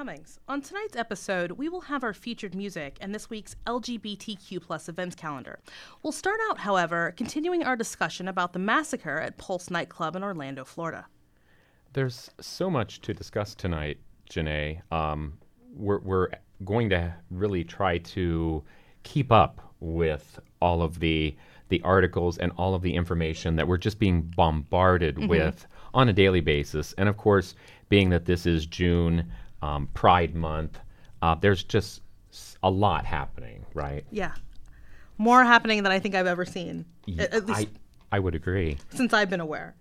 Cummings. On tonight's episode, we will have our featured music and this week's LGBTQ plus events calendar. We'll start out, however, continuing our discussion about the massacre at Pulse nightclub in Orlando, Florida. There's so much to discuss tonight, Janae. Um, we're, we're going to really try to keep up with all of the the articles and all of the information that we're just being bombarded Mm-hmm. with on a daily basis. And of course, being that this is June, um, Pride Month, uh, there's just a lot happening, right? Yeah. More happening than I think I've ever seen, at, at least I, I would agree. since I've been aware.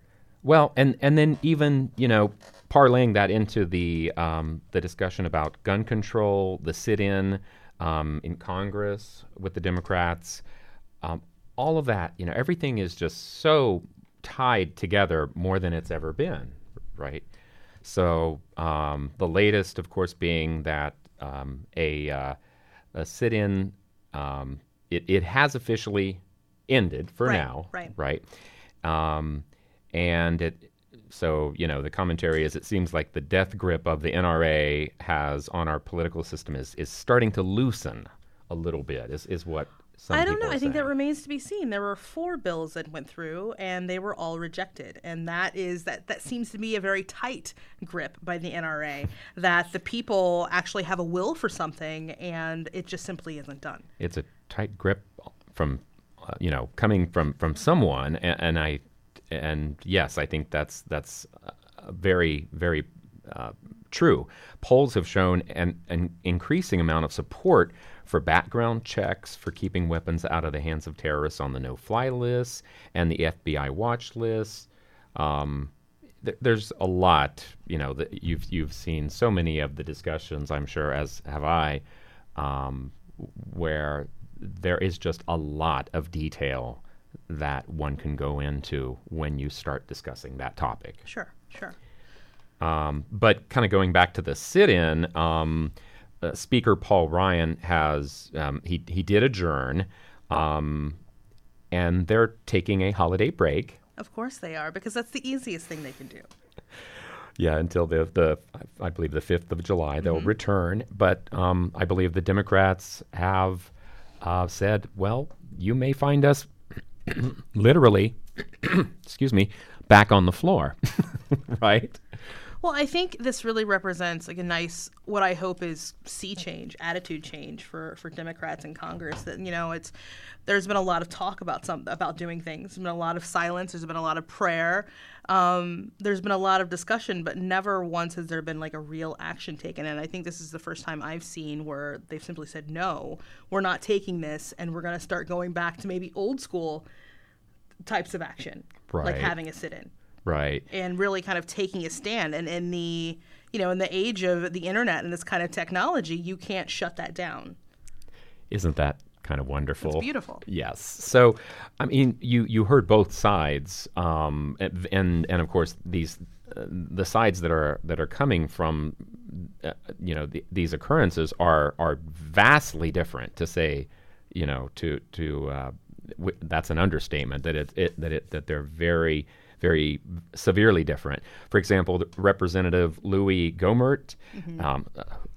Well, and and then even you know parlaying that into the um, the discussion about gun control, the sit-in um, in Congress with the Democrats, um, all of that, you know, everything is just so tied together more than it's ever been, right? So um, the latest, of course, being that um, a uh, a sit-in, um, it it has officially ended for Right, now, right. right? Um, and it, so you know, the commentary is it seems like the death grip of the NRA has on our political system is is starting to loosen a little bit. Is is what some I don't know. I think that remains to be seen. There were four bills that went through, and they were all rejected. And that is that. That seems to be a very tight grip by the NRA. that the people actually have a will for something, and it just simply isn't done. it's a tight grip from uh, you know coming from from someone and, and i and yes i think that's that's uh, very very uh, true polls have shown an, an increasing amount of support for background checks for keeping weapons out of the hands of terrorists on the no-fly list and the fbi watch list um, th- there's a lot, you know, that you've you've seen so many of the discussions, I'm sure, as have I, um, where there is just a lot of detail that one can go into when you start discussing that topic. Sure, sure. Um, but kind of going back to the sit-in, um, uh, Speaker Paul Ryan has um, he he did adjourn, um, and they're taking a holiday break. Of course they are, because that's the easiest thing they can do. Yeah, until the the I believe the fifth of July they'll return. But um, I believe the Democrats have uh, said, well, you may find us literally, excuse me, back on the floor, right? Well, I think this really represents like a nice, what I hope is sea change, attitude change for for Democrats in Congress. That you know, it's there's been a lot of talk about some about doing things. There's been a lot of silence. There's been a lot of prayer. Um, there's been a lot of discussion, but never once has there been like a real action taken. And I think this is the first time I've seen where they've simply said, "No, we're not taking this, and we're going to start going back to maybe old school types of action, like having a sit-in." Right. and really kind of taking a stand. And in the you know in the age of the internet and this kind of technology, you can't shut that down. Isn't that kind of wonderful? It's beautiful. Yes. So, I mean, you you heard both sides, um, and and, of course these uh, the sides that are that are coming from, uh, you know, the, these occurrences are are vastly different. To say, you know, to to uh, w- that's an understatement. That it, it that it that they're very very severely different. For example, Representative Louie Gohmert, um,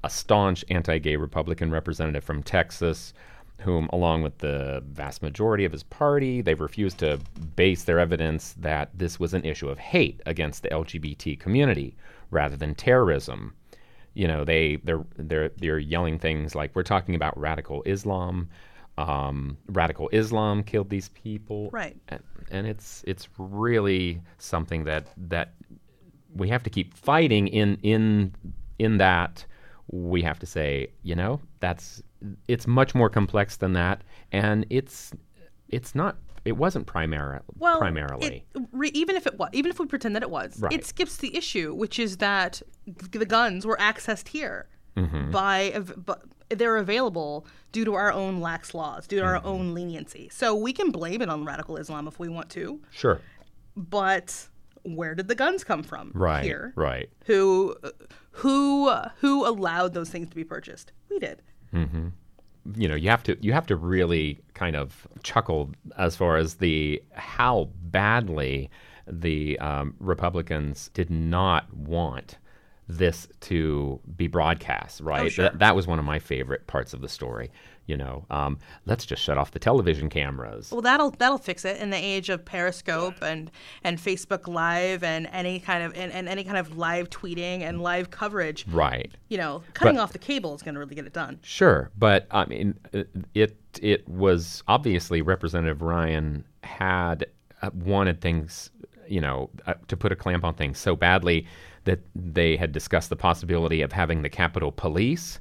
a staunch anti-gay Republican representative from Texas, whom, along with the vast majority of his party, they've refused to base their evidence that this was an issue of hate against the LGBT community rather than terrorism. You know, they they're they're they're yelling things like we're talking about radical Islam. Um, radical Islam killed these people, Right. And, it's it's really something that that we have to keep fighting in in in that we have to say you know that's it's much more complex than that and it's it's not it wasn't primar- well, primarily. it- re, even if it was, even if we pretend that it was, Right. it skips the issue, which is that the guns were accessed here Mm-hmm. by, but they're available due to our own lax laws, due to Mm-hmm. our own leniency. So we can blame it on radical Islam if we want to, sure. but where did the guns come from? Right. here. Right. Who, who, who allowed those things to be purchased? We did. you know you have to you have to really kind of chuckle as far as the how badly the um, Republicans did not want this to be broadcast. Right, Oh, sure. that, that was one of my favorite parts of the story. You know, um, let's just shut off the television cameras. Well, that'll that'll fix it in the age of Periscope and and Facebook Live and any kind of and, and any kind of live tweeting and live coverage. Right. You know, cutting But- off the cable is going to really get it done. Sure, but I mean, it it, it was obviously Representative Ryan had uh, wanted things, you know, uh, to put a clamp on things so badly that they had discussed the possibility of having the Capitol Police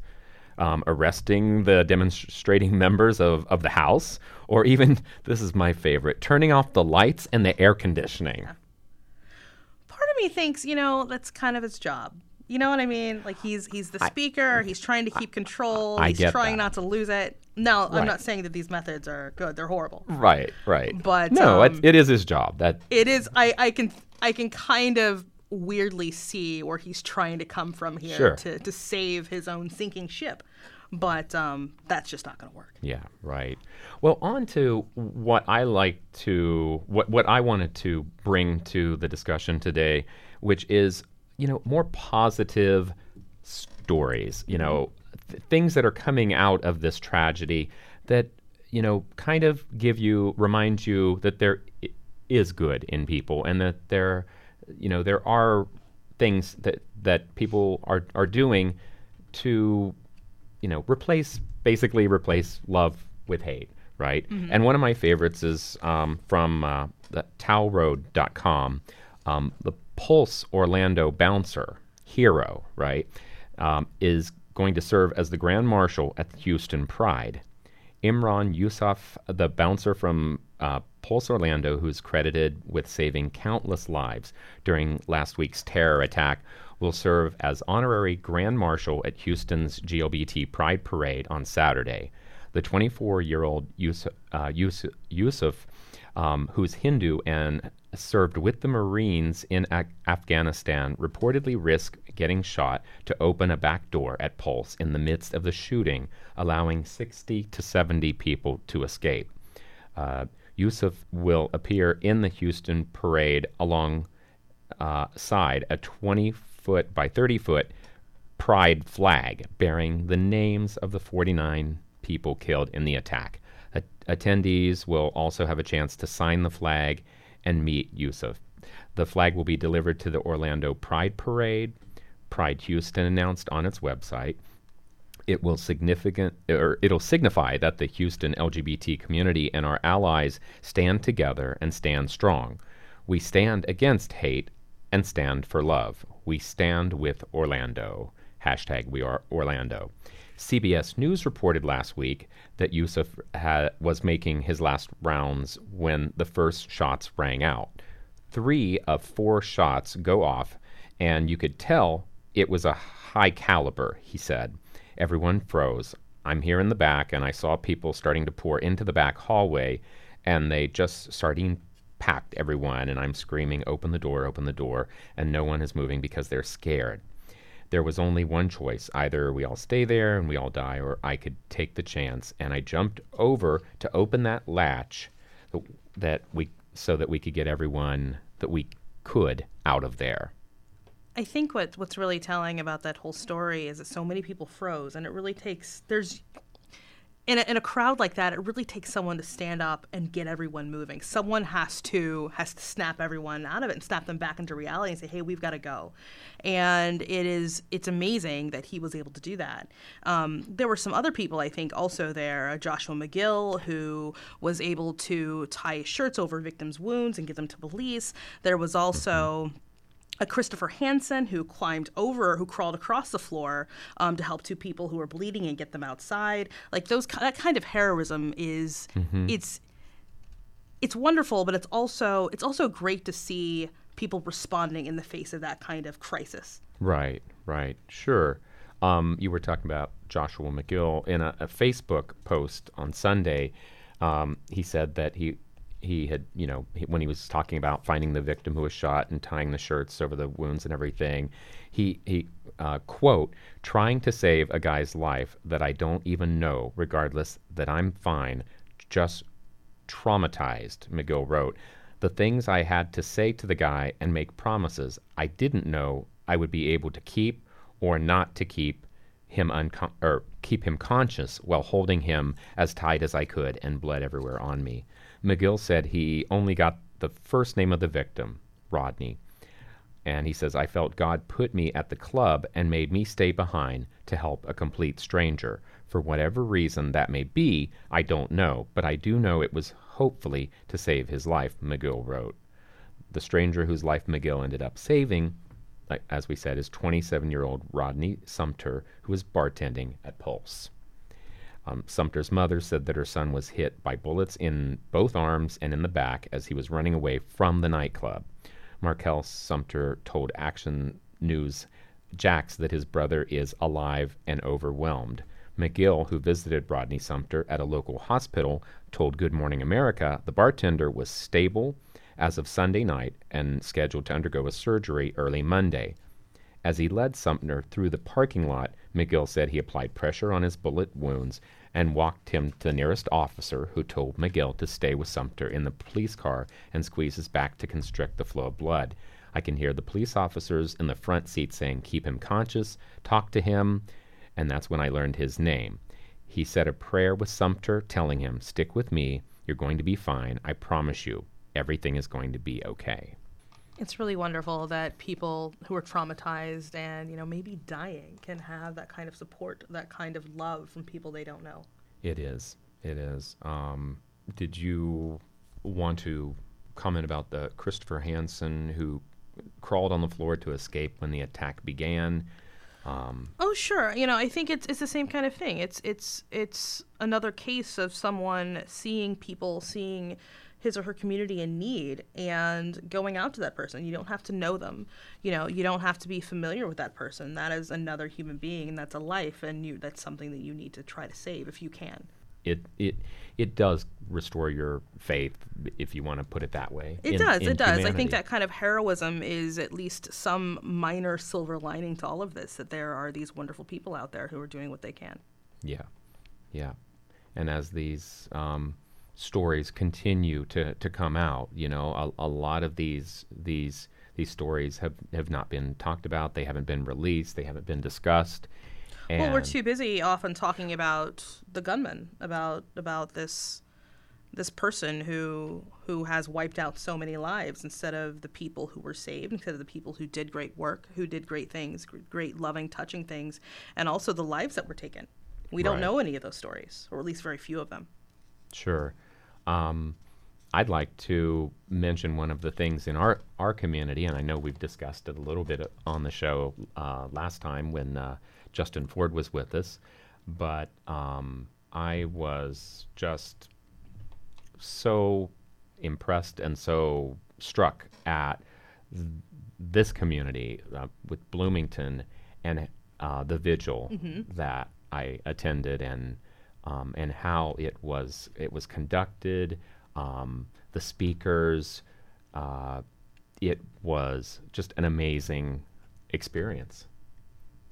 um, arresting the demonstrating members of, of the House, or even this is my favorite, turning off the lights and the air conditioning. Part of me thinks, you know, that's kind of his job. You know what I mean? Like he's he's the speaker. he's trying to keep control. I he's get trying that. not to lose it. No, I'm not saying that these methods are good. They're horrible. Right, right. But, no, um, it, it is his job. That It is. I I can I can kind of weirdly see where he's trying to come from here Sure. to to save his own sinking ship, but um, that's just not going to work. Yeah, right. Well, on to what I like to what what I wanted to bring to the discussion today, which is you know more positive stories. You know, th- things that are coming out of this tragedy that you know kind of give you remind you that there is good in people and that there you know there are things that that people are are doing to you know, replace basically replace love with hate, right? And one of my favorites is um, from uh, the Towleroad.com, um, the Pulse Orlando bouncer hero, right, um, is going to serve as the Grand Marshal at the Houston Pride. Imran Yusuf, the bouncer from uh, Pulse Orlando, who's credited with saving countless lives during last week's terror attack, will serve as honorary Grand Marshal at Houston's GLBT Pride Parade on Saturday. The 24 year old Yusuf, uh, Yusuf, um, who's Hindu and served with the Marines in Af- Afghanistan, reportedly risked getting shot to open a back door at Pulse in the midst of the shooting, allowing 60 to 70 people to escape. Uh, Yusuf will appear in the Houston parade alongside a 20 foot by 30 foot pride flag bearing the names of the 49 people killed in the attack. A- attendees will also have a chance to sign the flag and meet Yusuf. The flag will be delivered to the Orlando Pride Parade. Pride Houston announced on its website it will significant or it'll signify that the Houston LGBT community and our allies stand together and stand strong. We stand against hate and stand for love. We stand with Orlando. Hashtag we are Orlando. CBS News reported last week that Yusuf was making his last rounds when the first shots rang out. Three of four shots go off, and you could tell it was a high caliber, he said. Everyone froze. I'm here in the back, and I saw people starting to pour into the back hallway, and they just starting packed everyone, and I'm screaming, Open the door, open the door, and no one is moving because they're scared. There was only one choice either we all stay there and we all die, or I could take the chance. And I jumped over to open that latch th- that we so that we could get everyone that we could out of there. I think what what's really telling about that whole story is that so many people froze, and it really takes there's in a, in a crowd like that, it really takes someone to stand up and get everyone moving. Someone has to has to snap everyone out of it and snap them back into reality and say, "Hey, we've got to go." And it is it's amazing that he was able to do that. Um, there were some other people, I think, also there. Uh, Joshua McGill, who was able to tie shirts over victims' wounds and give them to police. There was also a Christopher Hansen who climbed over, who crawled across the floor um, to help two people who were bleeding and get them outside. Like those, that kind of heroism is, it's, it's wonderful, but it's also it's also great to see people responding in the face of that kind of crisis. Right, right, sure. Um, you were talking about Joshua McGill in a, a Facebook post on Sunday. Um, he said that he he had you know he, when he was talking about finding the victim who was shot and tying the shirts over the wounds and everything, he he uh, quote trying to save a guy's life that I don't even know, regardless that I'm fine, just traumatized. McGill wrote. The things I had to say to the guy and make promises I didn't know I would be able to keep or not to keep him uncon- or keep him conscious while holding him as tight as I could and blood everywhere on me. McGill said he only got the first name of the victim, Rodney. And he says, I felt God put me at the club and made me stay behind to help a complete stranger. For whatever reason that may be, I don't know, but I do know it was hopefully to save his life, McGill wrote. The stranger whose life McGill ended up saving, as we said, is 27 year old Rodney Sumter, who was bartending at Pulse. Um, Sumter's mother said that her son was hit by bullets in both arms and in the back as he was running away from the nightclub. Markel Sumter told Action News Jax that his brother is alive and overwhelmed. McGill, who visited Rodney Sumter at a local hospital, told Good Morning America the bartender was stable as of Sunday night and scheduled to undergo a surgery early Monday. As he led Sumter through the parking lot, McGill said he applied pressure on his bullet wounds and walked him to the nearest officer, who told McGill to stay with Sumter in the police car and squeeze his back to constrict the flow of blood. I can hear the police officers in the front seat saying, Keep him conscious, talk to him, and that's when I learned his name. He said a prayer with Sumter, telling him, Stick with me, you're going to be fine, I promise you, everything is going to be okay it's really wonderful that people who are traumatized and you know maybe dying can have that kind of support, that kind of love from people they don't know. It is. It is. Um, did you want to comment about the Christopher Hansen who crawled on the floor to escape when the attack began? Um, oh sure, you know I think it's it's the same kind of thing. It's it's it's another case of someone seeing people seeing his or her community in need and going out to that person. You don't have to know them. You know, you don't have to be familiar with that person. That is another human being and that's a life and you that's something that you need to try to save if you can. It it it does restore your faith if you want to put it that way. It in, does. In it does. Humanity. I think that kind of heroism is at least some minor silver lining to all of this that there are these wonderful people out there who are doing what they can. Yeah. Yeah. And as these um, stories continue to, to come out. You know, a, a lot of these these these stories have, have not been talked about. They haven't been released. They haven't been discussed. well, we're too busy often talking about the gunman, about about this this person who who has wiped out so many lives instead of the people who were saved, instead of the people who did great work, who did great things, great loving, touching things, and also the lives that were taken. We don't know any of those stories, or at least very few of them. Sure. Um, I'd like to mention one of the things in our, our community, and I know we've discussed it a little bit on the show uh, last time when uh, Justin Ford was with us, but um, I was just so impressed and so struck at th- this community uh, with Bloomington and uh, the vigil mm-hmm. that I attended and um, and how it was it was conducted, um, the speakers. Uh, it was just an amazing experience,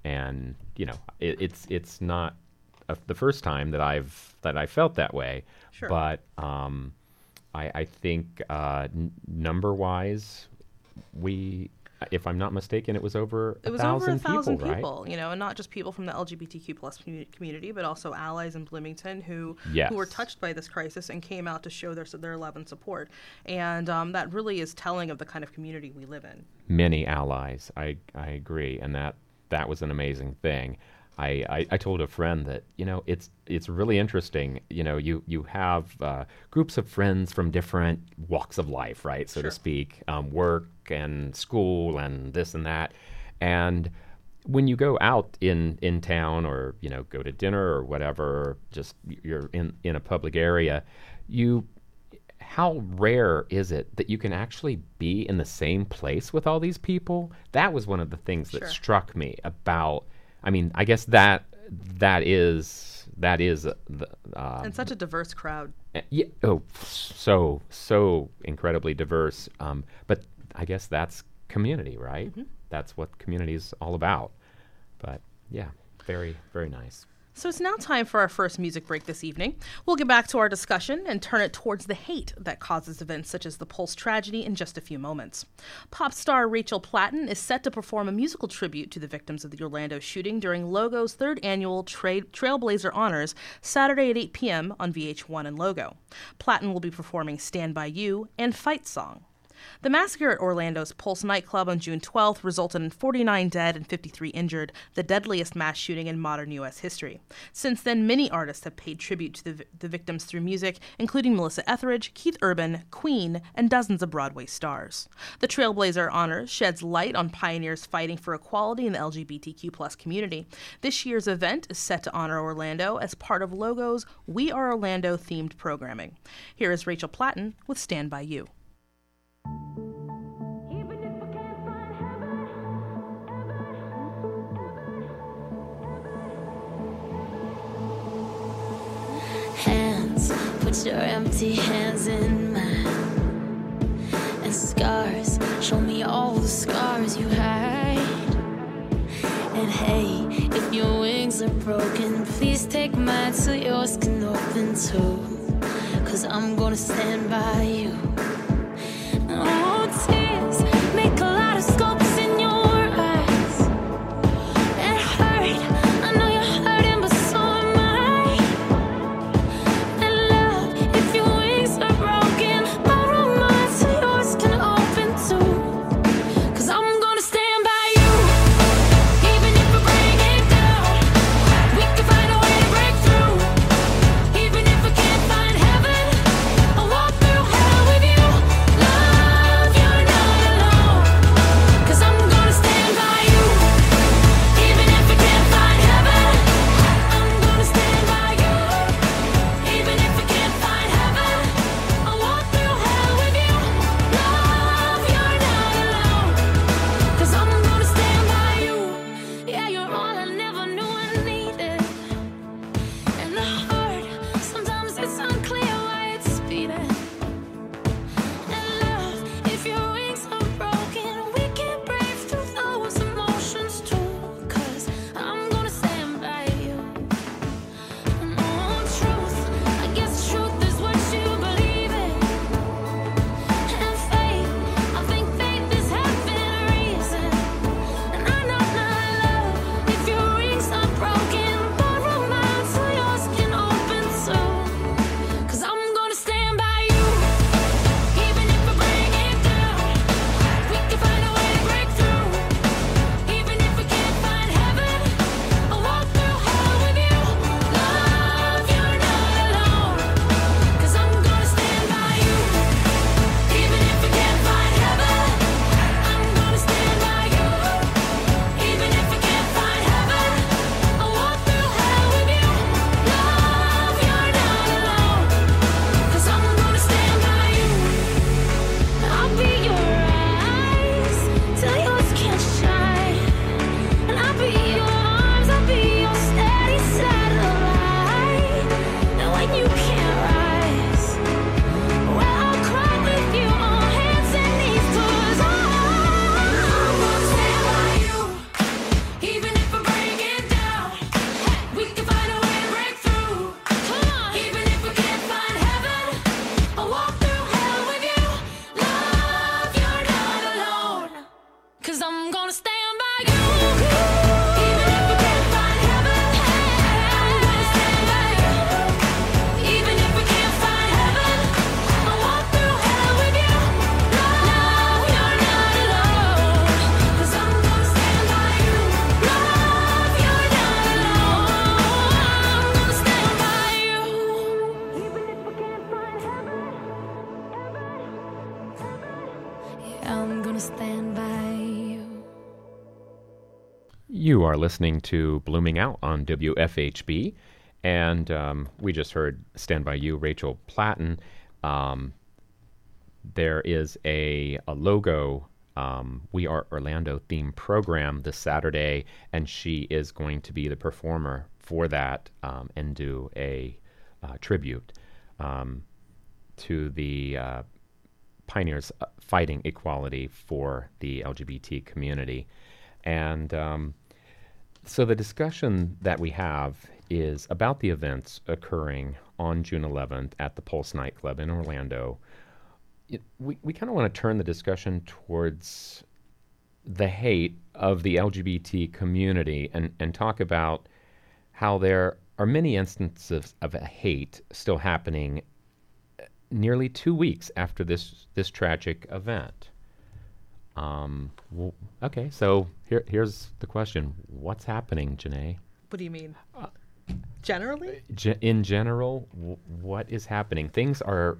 and you know it, it's it's not a, the first time that I've that I felt that way, sure. but um, I, I, think uh, n- number wise, we if I'm not mistaken, it was over it was over a thousand people, people right? you know, and not just people from the LGBTQ plus community, but also allies in Bloomington who yes. who were touched by this crisis and came out to show their their love and support, and um, that really is telling of the kind of community we live in. Many allies, I I agree, and that that was an amazing thing. I, I, I, told a friend that you know it's it's really interesting. You know, you you have uh, groups of friends from different walks of life, right, so sure. to speak, um, work and school and this and that, and when you go out in in town or you know go to dinner or whatever, just you're in in a public area, you how rare is it that you can actually be in the same place with all these people? That was one of the things that Sure. struck me about. I mean, I guess that that is that is uh, the uh, and such a diverse crowd. uh, yeah, oh, so so incredibly diverse. Um, but I guess that's community, right? That's what community is all about. But yeah, very very nice. So it's now time for our first music break this evening. We'll get back to our discussion and turn it towards the hate that causes events such as the Pulse tragedy in just a few moments. Pop star Rachel Platten is set to perform a musical tribute to the victims of the Orlando shooting during Logo's third annual Tra- Trailblazer Honors Saturday at 8 p.m. on VH1 and Logo. Platten will be performing Stand By You and Fight Song. The massacre at Orlando's Pulse nightclub on June 12th resulted in 49 dead and 53 injured, the deadliest mass shooting in modern U.S. history. Since then, many artists have paid tribute to the, the victims through music, including Melissa Etheridge, Keith Urban, Queen, and dozens of Broadway stars. The Trailblazer honor sheds light on pioneers fighting for equality in the LGBTQ community. This year's event is set to honor Orlando as part of Logo's We Are Orlando themed programming. Here is Rachel Platten with Stand By You. Hands, put your empty hands in mine. And scars, show me all the scars you hide. And hey, if your wings are broken, please take mine so yours can open too. Cause I'm gonna stand by you. Listening to bloomingOUT on WFHB, and um, we just heard "Stand by You," Rachel Platten. Um, there is a, a logo um, We Are Orlando theme program this Saturday, and she is going to be the performer for that um, and do a uh, tribute um, to the uh, pioneers uh, fighting equality for the LGBT community. And um, so the discussion that we have is about the events occurring on June 11th at the Pulse nightclub in Orlando. It, we we kind of want to turn the discussion towards the hate of the LGBT community and, and talk about how there are many instances of hate still happening uh, nearly two weeks after this this tragic event. Um, well, okay, so here here's the question: What's happening, Janae? What do you mean? Generally? Ge- in general, w- what is happening? Things are.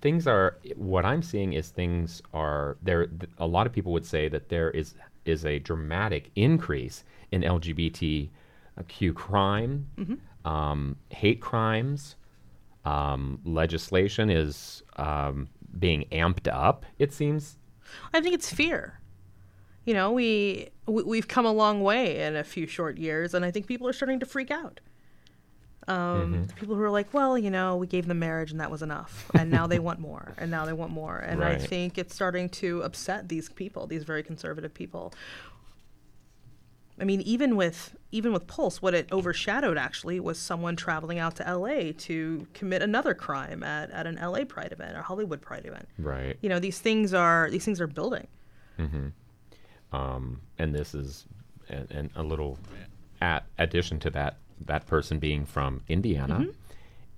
Things are. What I'm seeing is things are there. th- A lot of people would say that there is is a dramatic increase in LGBTQ crime, um, hate crimes. Um, legislation is um, being amped up. It seems. I think it's fear. You know, we, we we've come a long way in a few short years, and I think people are starting to freak out. Um, People who are like, well, you know, we gave them marriage and that was enough, and now they want more, and now they want more, and I think it's starting to upset these people, these very conservative people. I mean, even with even with Pulse, what it overshadowed actually was someone traveling out to L.A. to commit another crime at, at an L.A. Pride event or Hollywood Pride event. Right. You know, these things are these things are building. Mm-hmm. um, and this is and, and a little at addition to that that person being from Indiana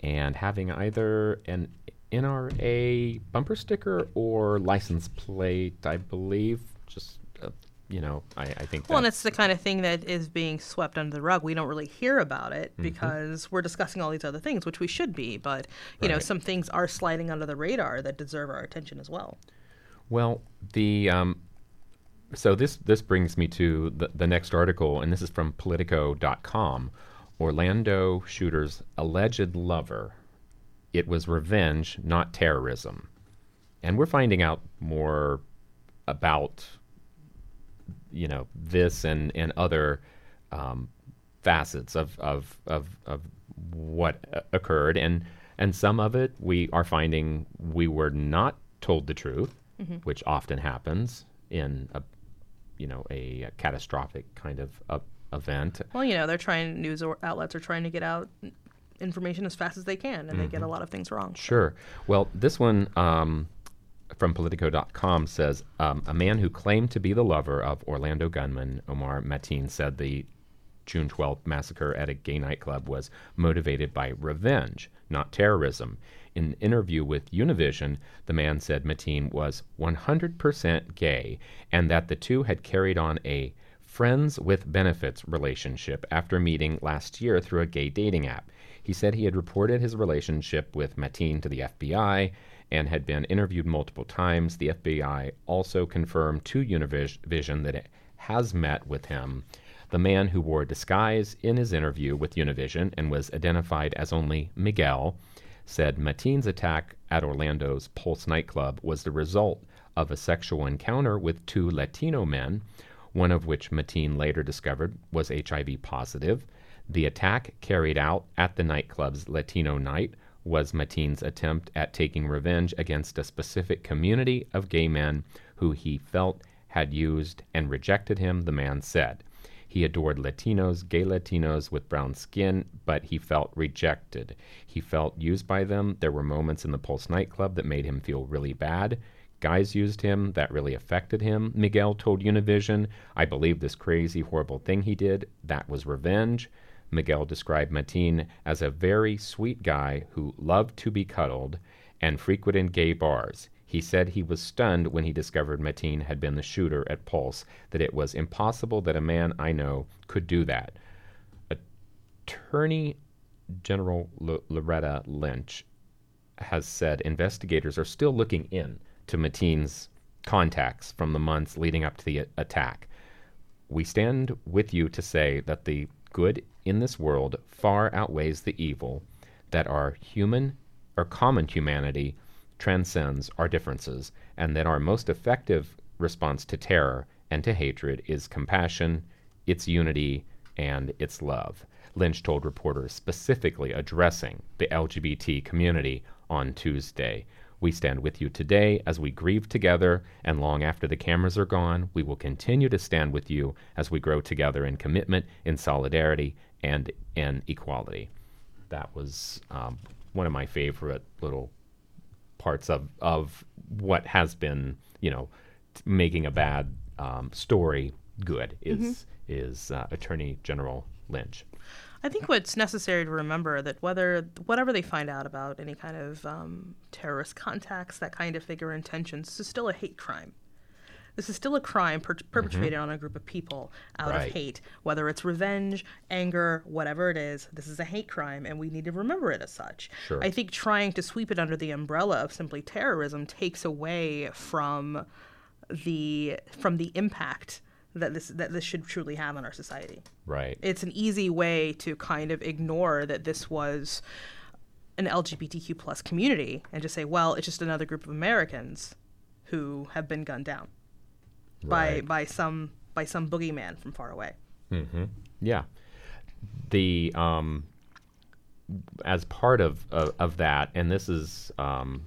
and having either an NRA bumper sticker or license plate, I believe. Just uh, you know, I, I think Well, and it's the kind of thing that is being swept under the rug. We don't really hear about it Mm-hmm. because we're discussing all these other things, which we should be. But you know, some things are sliding under the radar that deserve our attention as well. Well, the um, so this this brings me to the, the next article, and this is from Politico.com. Orlando shooter's alleged lover. It was revenge, not terrorism, and we're finding out more about you know this and and other um, facets of of of of what occurred and and some of it we are finding we were not told the truth which often happens in a you know a, catastrophic kind of uh, event Well, you know, they're trying news outlets are trying to get out information as fast as they can, and they get a lot of things wrong. Sure. Well, this one um, from Politico.com says um, a man who claimed to be the lover of Orlando gunman Omar Mateen said the June 12th massacre at a gay nightclub was motivated by revenge, not terrorism. In an interview with Univision, the man said Mateen was 100% gay and that the two had carried on a friends with benefits relationship after meeting last year through a gay dating app. He said he had reported his relationship with Mateen to the FBI and had been interviewed multiple times. The FBI also confirmed to Univision that it has met with him. The man who wore a disguise in his interview with Univision and was identified as only Miguel said Mateen's attack at Orlando's Pulse nightclub was the result of a sexual encounter with two Latino men, one of which Mateen later discovered was HIV positive. The attack carried out at the nightclub's Latino night was Mateen's attempt at taking revenge against a specific community of gay men who he felt had used and rejected him, the man said. He adored Latinos, gay Latinos with brown skin, but he felt rejected. He felt used by them. There were moments in the Pulse nightclub that made him feel really bad. Guys used him. That really affected him. Miguel told Univision, I believe this crazy, horrible thing he did. That was revenge. Miguel described Mateen as a very sweet guy who loved to be cuddled and frequented gay bars. He said he was stunned when he discovered Mateen had been the shooter at Pulse, that it was impossible that a man I know could do that. Attorney General L- Loretta Lynch has said investigators are still looking in to Mateen's contacts from the months leading up to the attack. We stand with you to say that the good in this world far outweighs the evil, that our human or common humanity transcends our differences, and that our most effective response to terror and to hatred is compassion, its unity, and its love. Lynch told reporters, specifically addressing the LGBT community on Tuesday. We stand with you today as we grieve together, and long after the cameras are gone, we will continue to stand with you as we grow together in commitment, in solidarity, and in equality. That was um, one of my favorite little parts of, of what has been, you know, t- making a bad um, story good is is uh, Attorney General Lynch. I think what's necessary to remember that whether whatever they find out about any kind of um, terrorist contacts, that kind of figure intentions, is still a hate crime. This is still a crime per- mm-hmm. perpetrated on a group of people out Right. of hate, whether it's revenge, anger, whatever it is. This is a hate crime, and we need to remember it as such. Sure. I think trying to sweep it under the umbrella of simply terrorism takes away from the from the impact that this that this should truly have on our society Right. it's an easy way to kind of ignore that this was an LGBTQ plus community and just say, well, it's just another group of Americans who have been gunned down Right. by some by some boogeyman from far away. Yeah. The um, as part of, of of that, and this is um,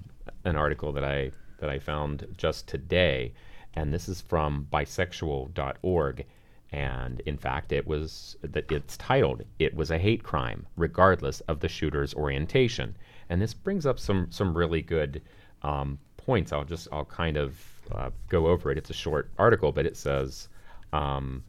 an article that I that I found just today, and this is from bisexual.org. And in fact, it was that it's titled "It was a hate crime, regardless of the shooter's orientation." And this brings up some some really good um, points. I'll just I'll kind of uh, go over it. It's a short article, but it says. Um,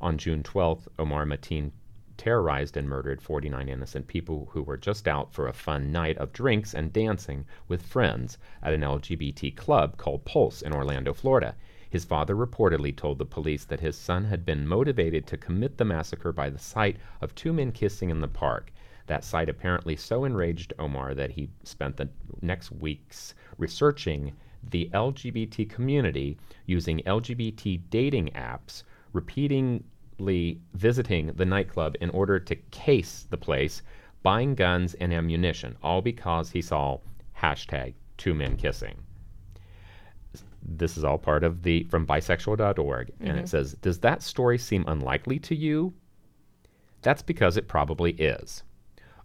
on June 12th, Omar Mateen terrorized and murdered 49 innocent people who were just out for a fun night of drinks and dancing with friends at an LGBT club called Pulse in Orlando, Florida. His father reportedly told the police that his son had been motivated to commit the massacre by the sight of two men kissing in the park. That sight apparently so enraged Omar that he spent the next weeks researching the LGBT community using LGBT dating apps, repeatedly visiting the nightclub in order to case the place, buying guns and ammunition, all because he saw hashtag two men kissing. This is all part of the from bisexual.org, and it mm-hmm. says, Does that story seem unlikely to you? That's because it probably is.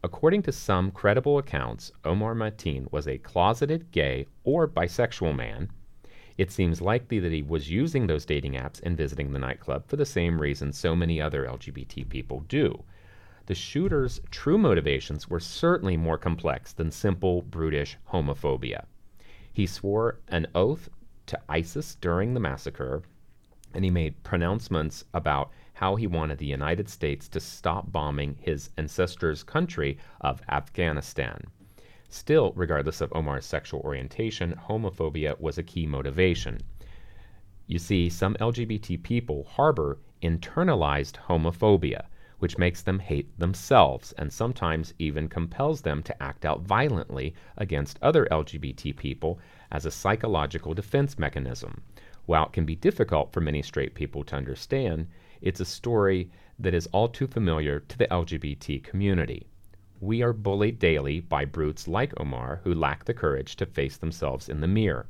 According to some credible accounts, Omar Mateen was a closeted gay or bisexual man. It seems likely that he was using those dating apps and visiting the nightclub for the same reason so many other LGBT people do. The shooter's true motivations were certainly more complex than simple, brutish homophobia. He swore an oath to ISIS during the massacre, and he made pronouncements about how he wanted the United States to stop bombing his ancestors' country of Afghanistan. Still, regardless of Omar's sexual orientation, homophobia was a key motivation. You see, some LGBT people harbor internalized homophobia, which makes them hate themselves and sometimes even compels them to act out violently against other LGBT people as a psychological defense mechanism. While it can be difficult for many straight people to understand, it's a story that is all too familiar to the LGBT community. We are bullied daily by brutes like Omar who lack the courage to face themselves in the mirror.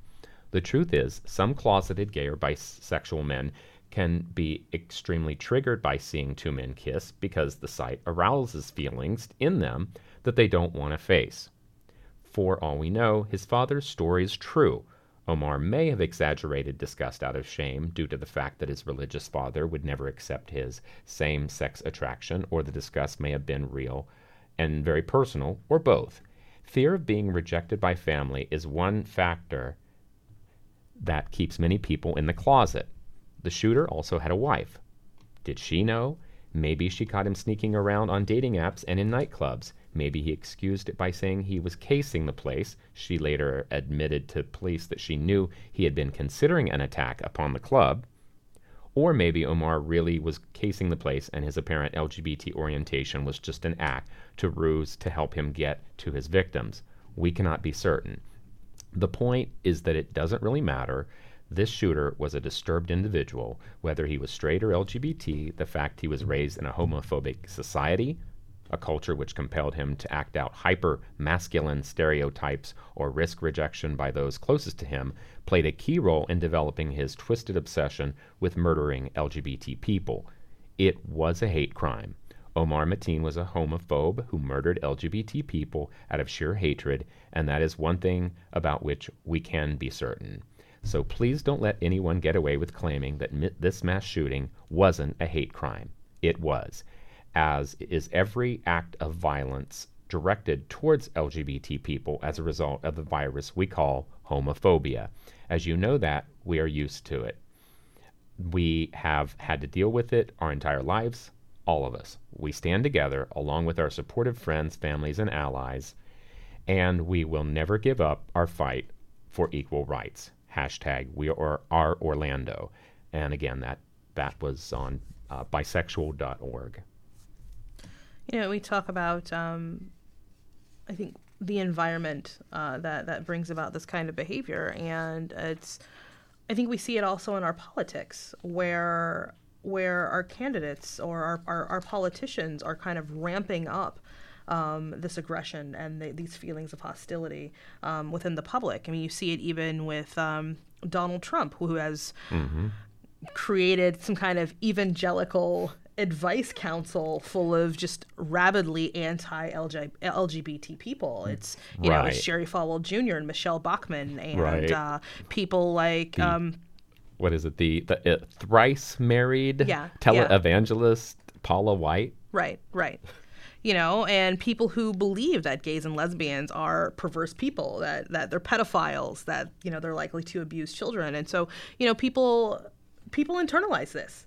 The truth is, some closeted gay or bisexual men can be extremely triggered by seeing two men kiss because the sight arouses feelings in them that they don't want to face. For all we know, his father's story is true. Omar may have exaggerated disgust out of shame due to the fact that his religious father would never accept his same sex attraction, or the disgust may have been real and very personal, or both. Fear of being rejected by family is one factor that keeps many people in the closet. The shooter also had a wife. Did she know? Maybe she caught him sneaking around on dating apps and in nightclubs. Maybe he excused it by saying he was casing the place. She later admitted to police that she knew he had been considering an attack upon the club. Or maybe Omar really was casing the place and his apparent LGBT orientation was just an act to ruse to help him get to his victims. We cannot be certain. The point is that it doesn't really matter. This shooter was a disturbed individual, whether he was straight or LGBT, the fact he was raised in a homophobic society, a culture which compelled him to act out hyper masculine stereotypes or risk rejection by those closest to him, played a key role in developing his twisted obsession with murdering LGBT people. It was a hate crime. Omar Mateen was a homophobe who murdered LGBT people out of sheer hatred, and that is one thing about which we can be certain. So please don't let anyone get away with claiming that this mass shooting wasn't a hate crime. It was, as is every act of violence directed towards LGBT people as a result of the virus we call homophobia. As you know that, we are used to it. We have had to deal with it our entire lives all of us. We stand together along with our supportive friends, families, and allies, and we will never give up our fight for equal rights. Hashtag we are, are Orlando. And again, that, that was on uh, bisexual.org. You know, we talk about, um, I think, the environment uh, that that brings about this kind of behavior, and it's. I think we see it also in our politics, where where our candidates or our, our, our politicians are kind of ramping up um, this aggression and the, these feelings of hostility um, within the public. I mean, you see it even with um, Donald Trump, who has mm-hmm. created some kind of evangelical advice council full of just rabidly anti-LGBT people. It's you right. know it's Jerry Falwell Jr. and Michele Bachmann and right. uh, people like. The- um, what is it the the uh, thrice married yeah, televangelist yeah. Paula White. Right, right. You know, and people who believe that gays and lesbians are perverse people, that that they're pedophiles, that you know they're likely to abuse children, and so you know people people internalize this.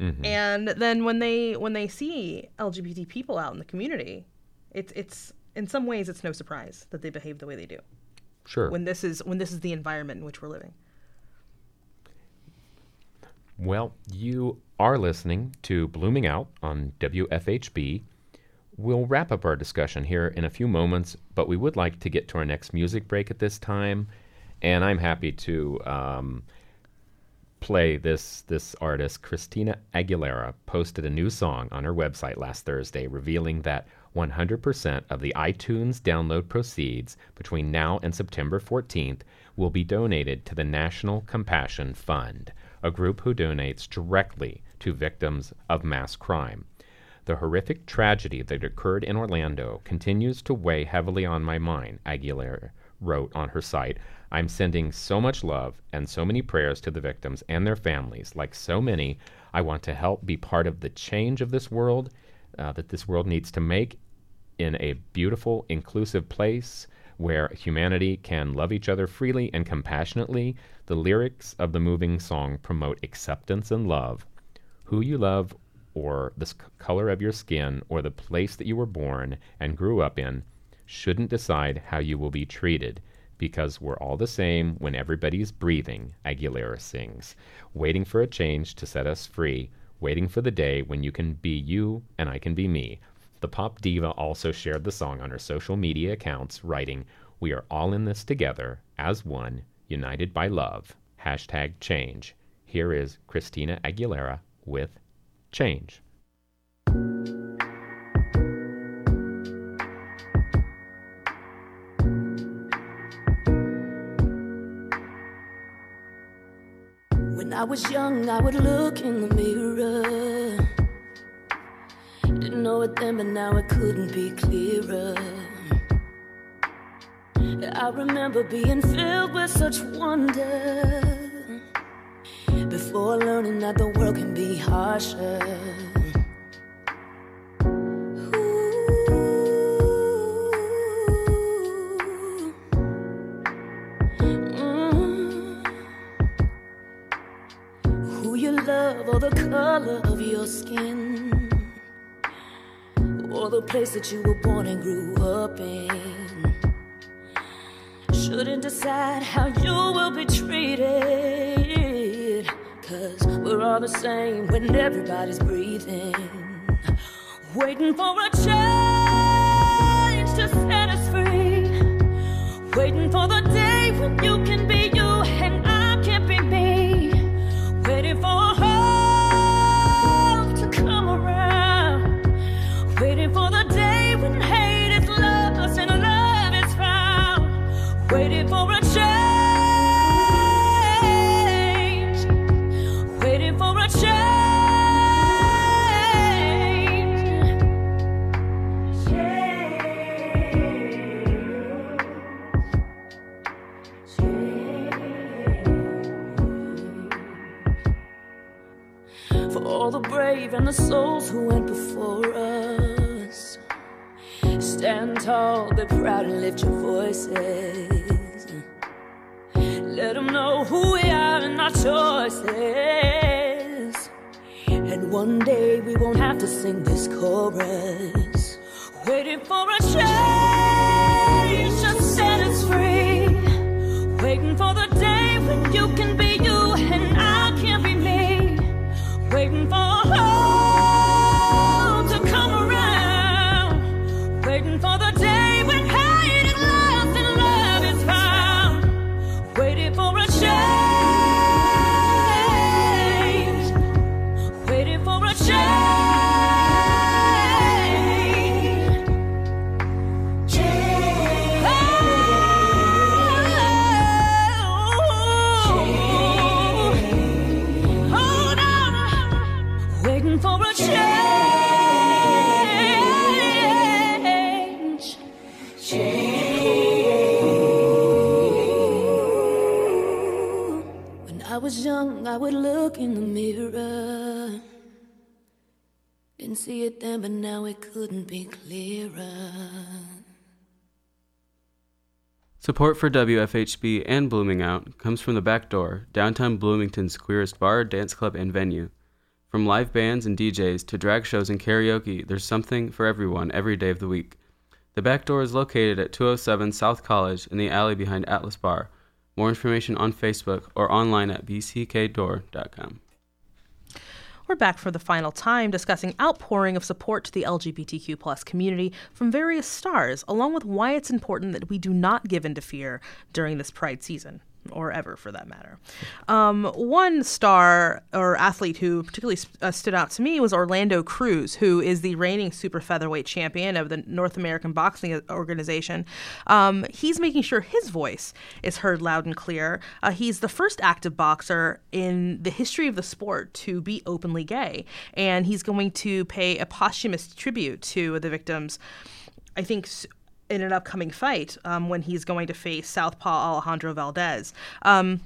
Mm-hmm. And then when they when they see LGBT people out in the community, it's it's in some ways it's no surprise that they behave the way they do. Sure. When this is when this is the environment in which we're living. Well, you are listening to bloomingOUT on WFHB. We'll wrap up our discussion here in a few moments, but we would like to get to our next music break at this time. And I'm happy to um, play this this artist, Christina Aguilera, posted a new song on her website last Thursday, revealing that 100% of the iTunes download proceeds between now and September 14th will be donated to the National Compassion Fund a group who donates directly to victims of mass crime. The horrific tragedy that occurred in Orlando continues to weigh heavily on my mind, Aguilera wrote on her site. I'm sending so much love and so many prayers to the victims and their families. Like so many, I want to help be part of the change of this world uh, that this world needs to make in a beautiful, inclusive place where humanity can love each other freely and compassionately. The lyrics of the moving song promote acceptance and love. Who you love, or the color of your skin, or the place that you were born and grew up in, shouldn't decide how you will be treated because we're all the same when everybody's breathing, Aguilera sings, waiting for a change to set us free, waiting for the day when you can be you and I can be me. The pop diva also shared the song on her social media accounts, writing, We are all in this together, as one, united by love. Hashtag change. Here is Christina Aguilera with Change. I was young, I would look in the mirror didn't know it then, but now it couldn't be clearer. I remember being filled with such wonder before learning that the world can be harsher. Love or the color of your skin or the place that you were born and grew up in. Shouldn't decide how you will be treated. Cause we're all the same when everybody's breathing. Waiting for a change to set us free. Waiting for the day when you can be Didn't see it then, but now it couldn't be clearer. Support for WFHB and bloomingOUT comes from the back door, downtown Bloomington's queerest bar, dance club, and venue. From live bands and DJs to drag shows and karaoke, there's something for everyone every day of the week. The back door is located at 207 South College in the alley behind Atlas Bar. More information on Facebook or online at bckdoor.com. We're back for the final time discussing outpouring of support to the LGBTQ plus community from various stars, along with why it's important that we do not give in to fear during this Pride season. Or ever, for that matter. Um, one star or athlete who particularly uh, stood out to me was Orlando Cruz, who is the reigning super featherweight champion of the North American Boxing Organization. Um, he's making sure his voice is heard loud and clear. Uh, he's the first active boxer in the history of the sport to be openly gay, and he's going to pay a posthumous tribute to the victims. I think in an upcoming fight um, when he's going to face Southpaw Alejandro Valdez. Um,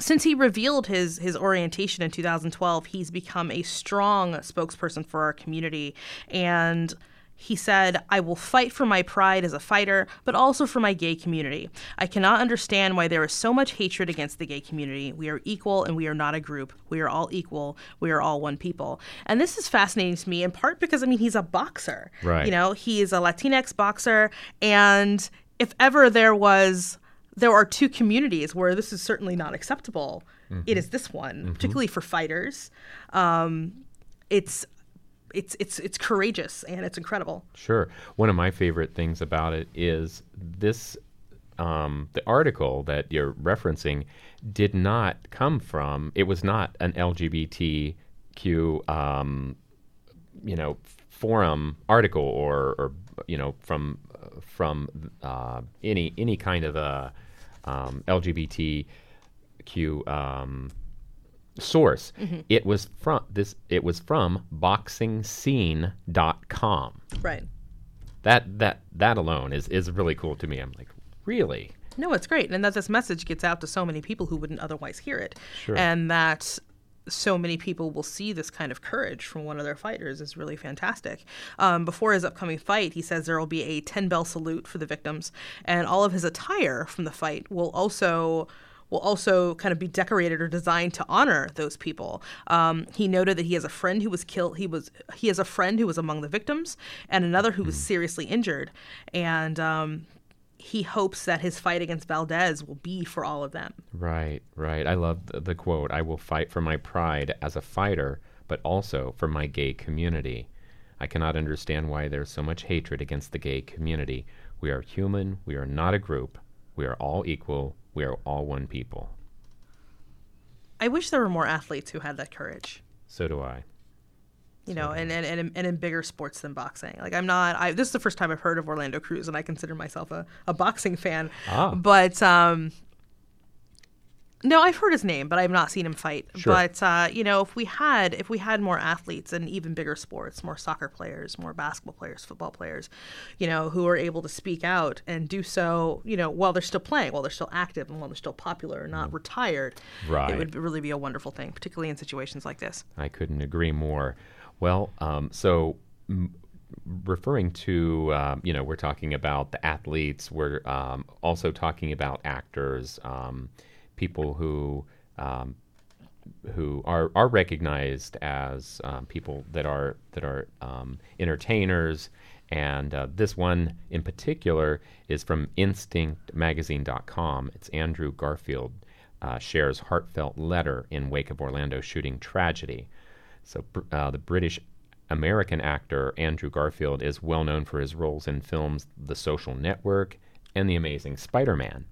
since he revealed his his orientation in 2012, he's become a strong spokesperson for our community and he said, I will fight for my pride as a fighter, but also for my gay community. I cannot understand why there is so much hatred against the gay community. We are equal and we are not a group. We are all equal. We are all one people. And this is fascinating to me in part because, I mean, he's a boxer. Right. You know, he is a Latinx boxer. And if ever there was, there are two communities where this is certainly not acceptable. It is this one, particularly for fighters. Um, it's it's it's it's courageous and it's incredible. Sure. One of my favorite things about it is this um, the article that you're referencing did not come from, it was not an LGBTQ, um, you know, forum article or, or you know, from, from uh, any, any kind of a um, LGBTQ source. It was from this. It was from boxingscene.com. Right. That that that alone is is really cool to me. I'm like, really? No, it's great, and that this message gets out to so many people who wouldn't otherwise hear it, Sure. and that so many people will see this kind of courage from one of their fighters is really fantastic. Um, before his upcoming fight, he says there will be a ten bell salute for the victims, and all of his attire from the fight will also will also kind of be decorated or designed to honor those people. Um, he noted that he has a friend who was killed. He was he has a friend who was among the victims, and another who was seriously injured, and um, he hopes that his fight against Valdez will be for all of them. Right, right. I love the, the quote. I will fight for my pride as a fighter, but also for my gay community. I cannot understand why there's so much hatred against the gay community. We are human. We are not a group. We are all equal. We are all one people. I wish there were more athletes who had that courage. So do I. You know, and, and, and, and in bigger sports than boxing. Like I'm not. I, this is the first time I've heard of Orlando Cruz, and I consider myself a, a boxing fan. Ah. But um, No, I've heard his name, but I've not seen him fight. Sure. But uh, you know, if we had if we had more athletes and even bigger sports, more soccer players, more basketball players, football players, you know, who are able to speak out and do so, you know, while they're still playing, while they're still active, and while they're still popular and not retired, Right. it would really be a wonderful thing, particularly in situations like this. I couldn't agree more. Well, um, so m- referring to, um, you know, we're talking about the athletes, we're um, also talking about actors, um, people who. Um, who are, are recognized as um, people that are that are um, entertainers, and uh, this one in particular is from InstinctMagazine.com. It's Andrew Garfield uh, shares heartfelt letter in wake of Orlando shooting tragedy. So uh, the British American actor Andrew Garfield is well known for his roles in films The Social Network and The Amazing Spider-Man.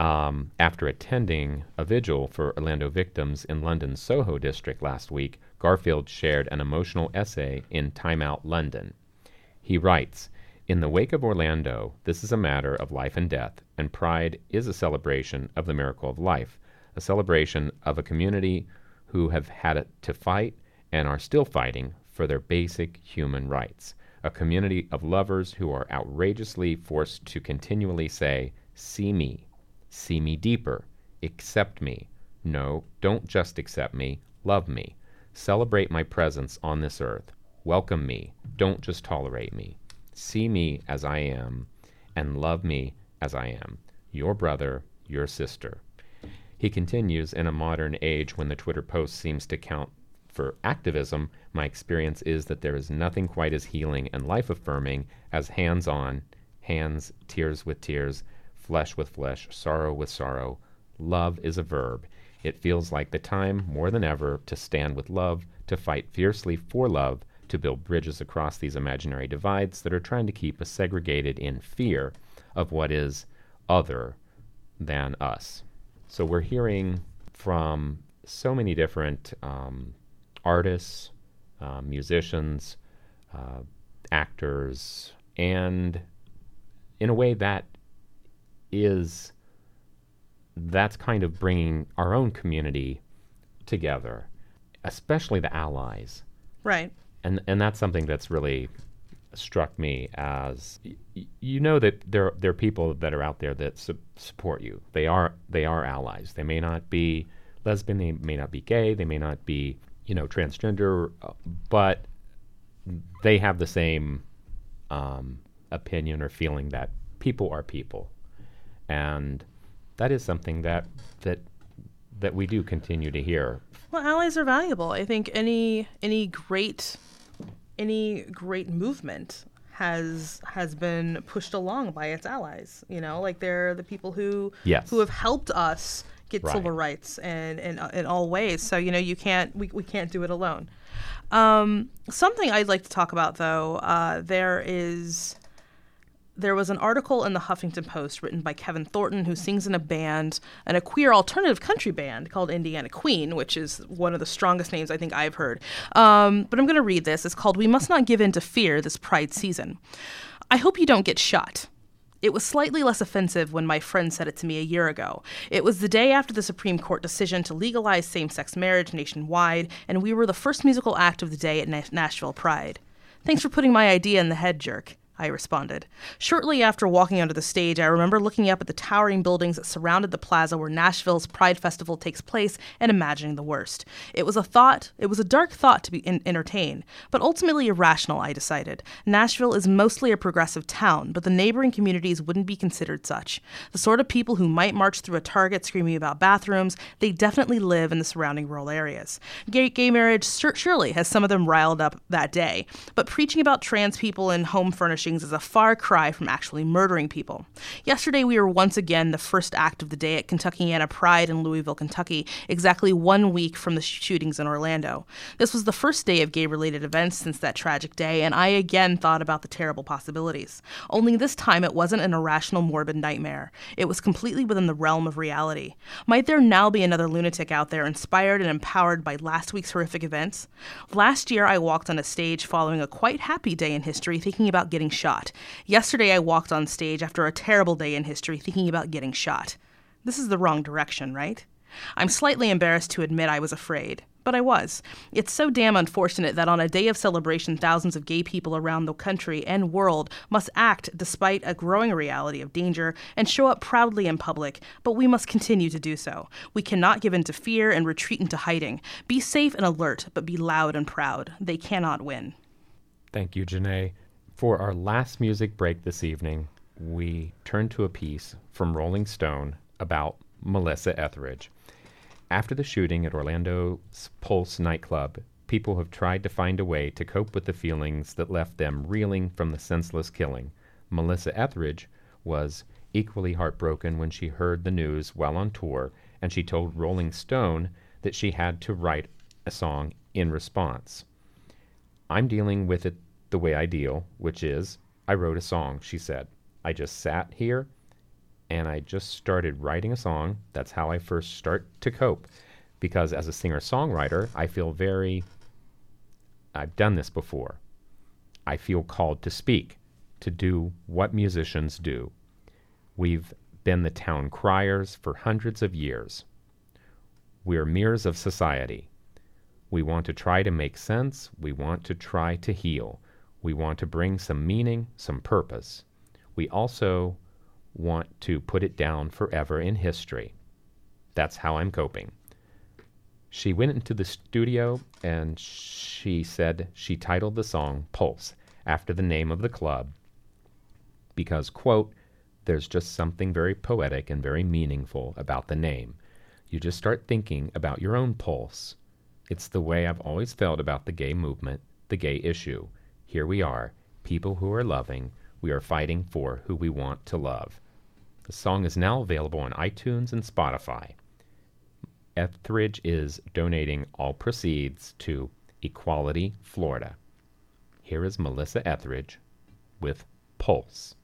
Um, after attending a vigil for Orlando victims in London's Soho district last week, Garfield shared an emotional essay in Time Out London. He writes In the wake of Orlando, this is a matter of life and death, and Pride is a celebration of the miracle of life, a celebration of a community who have had to fight and are still fighting for their basic human rights, a community of lovers who are outrageously forced to continually say, See me, see me deeper, accept me. No, don't just accept me, love me. Celebrate my presence on this earth. Welcome me, don't just tolerate me. See me as I am, and love me as I am. Your brother, your sister. He continues In a modern age when the Twitter post seems to count for activism, my experience is that there is nothing quite as healing and life affirming as hands on, hands, tears with tears, flesh with flesh, sorrow with sorrow. Love is a verb. It feels like the time, more than ever, to stand with love, to fight fiercely for love, to build bridges across these imaginary divides that are trying to keep us segregated in fear of what is other than us. So we're hearing from so many different um, artists, uh, musicians, uh, actors, and in a way that is that's kind of bringing our own community together, especially the allies, Right. and and that's something that's really struck me as y- you know that there there are people that are out there that su- support you. They are they are allies. They may not be lesbian, they may not be gay, they may not be you know transgender, uh, but they have the same um, opinion or feeling that people are people, and that is something that that that we do continue to hear. Well, allies are valuable. I think any any great any great movement has has been pushed along by its allies. You know, like they're the people who Yes. who have helped us get Right. civil rights and in, in all ways. So you know, you can't we, we can't do it alone. Um, something I'd like to talk about though, uh, there is there was an article in the Huffington Post written by Kevin Thornton, who sings in a band, and a queer alternative country band called Indiana Queen, which is one of the strongest names I think I've heard. Um, but I'm going to read this. It's called We Must Not Give In to Fear This Pride Season. I hope you don't get shot. It was slightly less offensive when my friend said it to me a year ago. It was the day after the Supreme Court decision to legalize same sex marriage nationwide, and we were the first musical act of the day at Na- Nashville Pride. Thanks for putting my idea in the head, jerk. I responded. Shortly after walking onto the stage, I remember looking up at the towering buildings that surrounded the plaza where Nashville's Pride Festival takes place and imagining the worst. It was a thought, it was a dark thought to be in- entertained, but ultimately irrational, I decided. Nashville is mostly a progressive town, but the neighboring communities wouldn't be considered such. The sort of people who might march through a Target screaming about bathrooms, they definitely live in the surrounding rural areas. Gay, gay marriage sur- surely has some of them riled up that day, but preaching about trans people and home furnishings is a far cry from actually murdering people. Yesterday, we were once again the first act of the day at Kentuckiana Pride in Louisville, Kentucky, exactly one week from the shootings in Orlando. This was the first day of gay related events since that tragic day, and I again thought about the terrible possibilities. Only this time, it wasn't an irrational, morbid nightmare. It was completely within the realm of reality. Might there now be another lunatic out there inspired and empowered by last week's horrific events? Last year, I walked on a stage following a quite happy day in history, thinking about getting getting shot. Yesterday, I walked on stage after a terrible day in history thinking about getting shot. This is the wrong direction, right? I'm slightly embarrassed to admit I was afraid, but I was. It's so damn unfortunate that on a day of celebration, thousands of gay people around the country and world must act despite a growing reality of danger and show up proudly in public, but we must continue to do so. We cannot give in to fear and retreat into hiding. Be safe and alert, but be loud and proud. They cannot win. Thank you, Janae. For our last music break this evening, we turn to a piece from Rolling Stone about Melissa Etheridge. After the shooting at Orlando's Pulse nightclub, people have tried to find a way to cope with the feelings that left them reeling from the senseless killing. Melissa Etheridge was equally heartbroken when she heard the news while on tour, and she told Rolling Stone that she had to write a song in response. I'm dealing with it the way I deal, which is I wrote a song, she said. I just sat here and I just started writing a song. That's how I first start to cope. Because as a singer songwriter, I feel very, I've done this before. I feel called to speak, to do what musicians do. We've been the town criers for hundreds of years. We're mirrors of society. We want to try to make sense. We want to try to heal. We want to bring some meaning, some purpose. We also want to put it down forever in history. That's how I'm coping. She went into the studio and she said she titled the song Pulse after the name of the club because, quote, there's just something very poetic and very meaningful about the name. You just start thinking about your own pulse. It's the way I've always felt about the gay movement, the gay issue. Here we are, people who are loving, we are fighting for who we want to love. The song is now available on iTunes and Spotify. Etheridge is donating all proceeds to Equality Florida. Here is Melissa Etheridge with Pulse.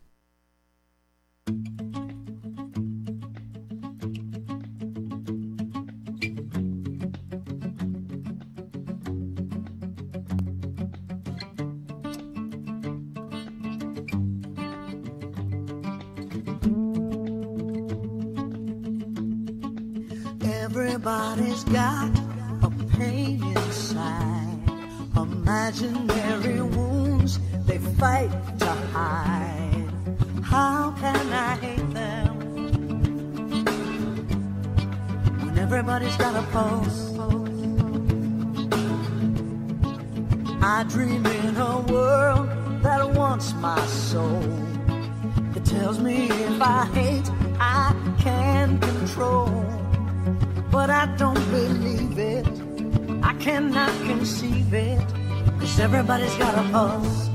Everybody's got a pain inside. Imaginary wounds they fight to hide. How can I hate them when everybody's got a pulse? I dream in a world that wants my soul. It tells me if I hate, I can control but I don't believe it. I cannot conceive it, cause everybody's got a pulse.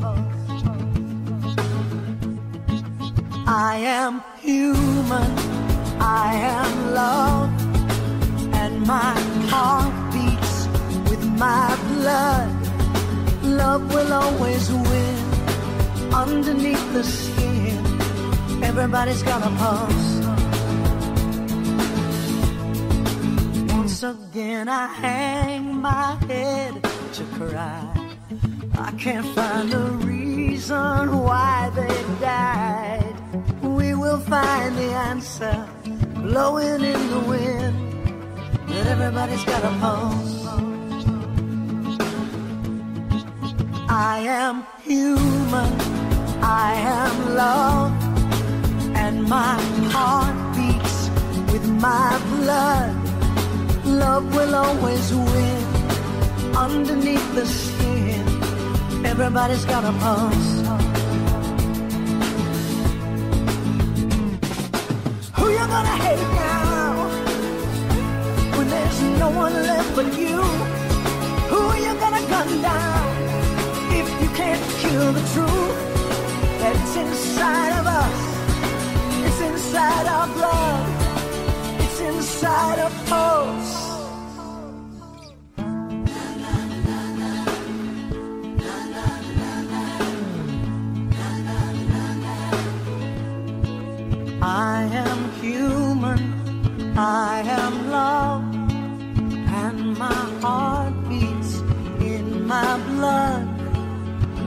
I am human, I am love, and my heart beats with my blood. Love will always win underneath the skin. Everybody's got a pulse. Again I hang my head to cry. I can't find a reason why they died. We will find the answer blowing in the wind. That everybody's got a pulse. I am human, I am love, and my heart beats with my blood. Love will always win underneath the skin. Everybody's got a pulse. Who you gonna hate now when there's no one left but you? Who are you gonna gun down if you can't kill the truth that's inside of us? It's inside our blood. Inside a pulse. I am human, I am love, and my heart beats in my blood.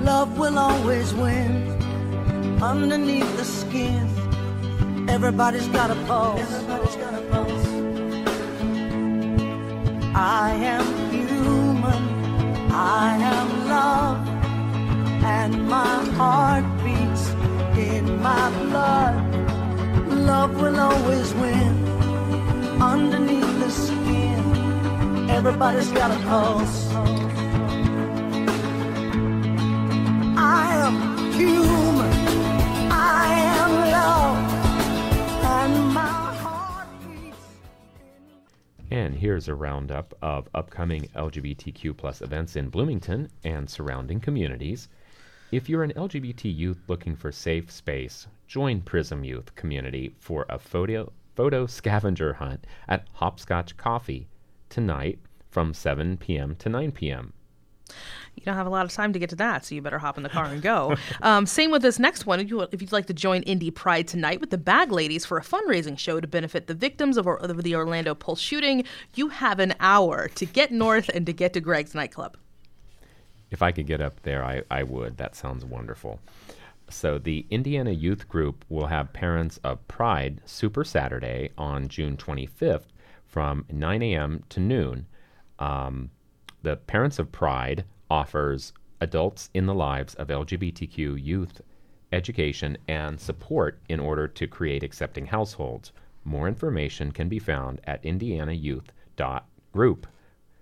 Love will always win underneath the skin. Everybody's got a pulse. Everybody's got a pulse. I am human. I am love. And my heart beats in my blood. Love will always win. Underneath the skin. Everybody's got a pulse. I am human. I am love. And my. And here's a roundup of upcoming LGBTQ plus events in Bloomington and surrounding communities. If you're an LGBT youth looking for safe space, join Prism Youth Community for a photo, photo scavenger hunt at Hopscotch Coffee tonight from 7 p.m. to 9 p.m. You don't have a lot of time to get to that, so you better hop in the car and go. um, same with this next one. If, you, if you'd like to join Indy Pride tonight with the Bag Ladies for a fundraising show to benefit the victims of, or, of the Orlando Pulse shooting, you have an hour to get north and to get to Greg's nightclub. If I could get up there, I, I would. That sounds wonderful. So, the Indiana Youth Group will have Parents of Pride Super Saturday on June 25th from 9 a.m. to noon. Um, the Parents of Pride offers adults in the lives of LGBTQ youth education and support in order to create accepting households. More information can be found at indianayouth.group.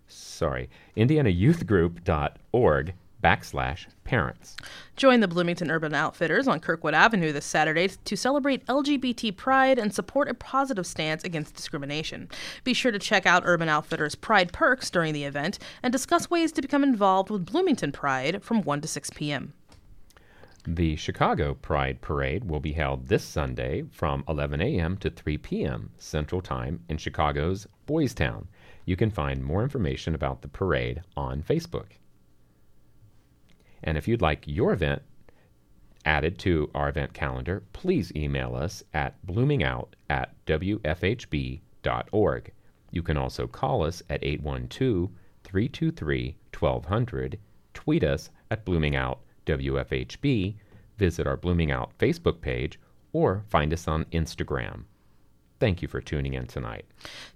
Sorry, indianayouthgroup.org backslash parents. Join the Bloomington Urban Outfitters on Kirkwood Avenue this Saturday to celebrate LGBT pride and support a positive stance against discrimination. Be sure to check out Urban Outfitters Pride Perks during the event and discuss ways to become involved with Bloomington Pride from 1 to 6 p.m. The Chicago Pride Parade will be held this Sunday from 11 a.m. to 3 p.m. Central Time in Chicago's Boys Town. You can find more information about the parade on Facebook. And if you'd like your event added to our event calendar, please email us at bloomingout at wfhb.org. You can also call us at 812 323 1200, tweet us at bloomingoutwfhb, visit our bloomingOUT Facebook page, or find us on Instagram. Thank you for tuning in tonight.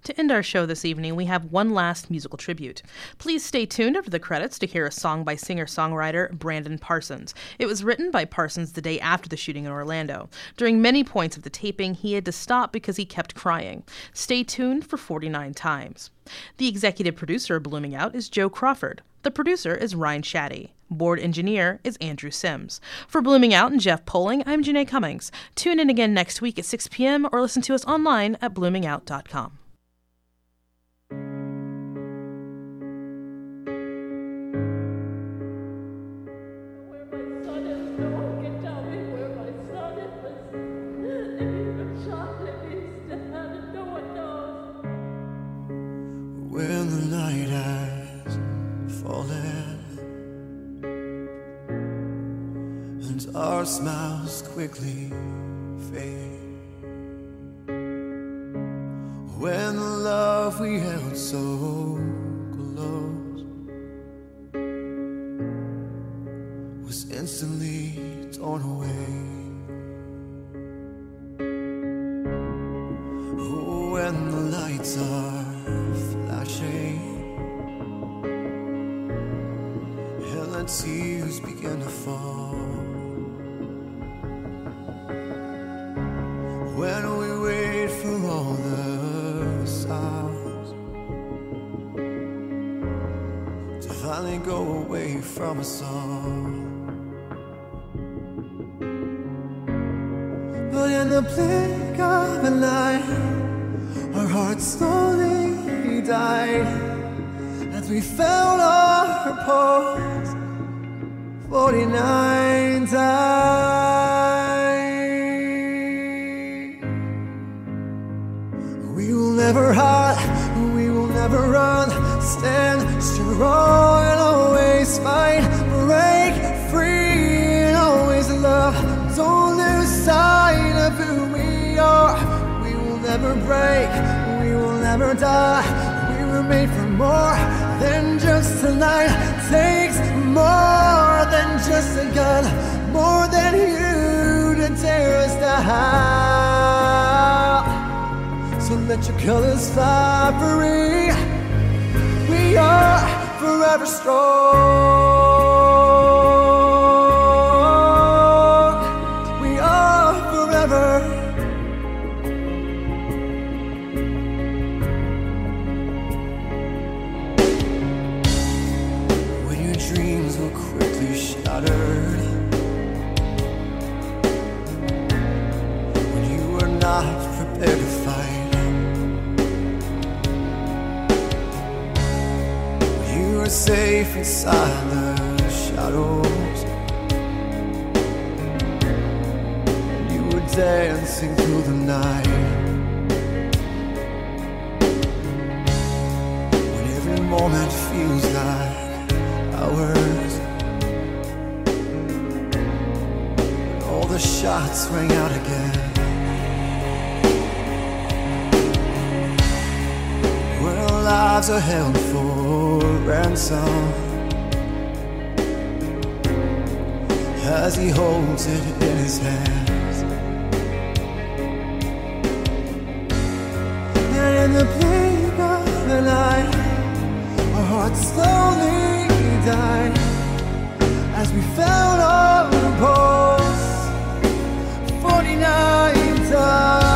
To end our show this evening, we have one last musical tribute. Please stay tuned after the credits to hear a song by singer songwriter Brandon Parsons. It was written by Parsons the day after the shooting in Orlando. During many points of the taping, he had to stop because he kept crying. Stay tuned for 49 times. The executive producer of bloomingOUT is Joe Crawford. The producer is Ryne Shadday. Board engineer is Andrew Sims. For bloomingOUT and Jeff Poling, I'm Janae Cummings. Tune in again next week at 6 p.m. or listen to us online at bloomingout.com. Just a gun, more than you to tear us down. So let your colors fly free. We are forever strong. Inside the shadows. You were dancing through the night. When every moment feels like hours. When all the shots ring out again. Lives are held for ransom. As he holds it in his hands. And in the blink of an eye, our hearts slowly died as we felt on the pulse. Forty-nine times.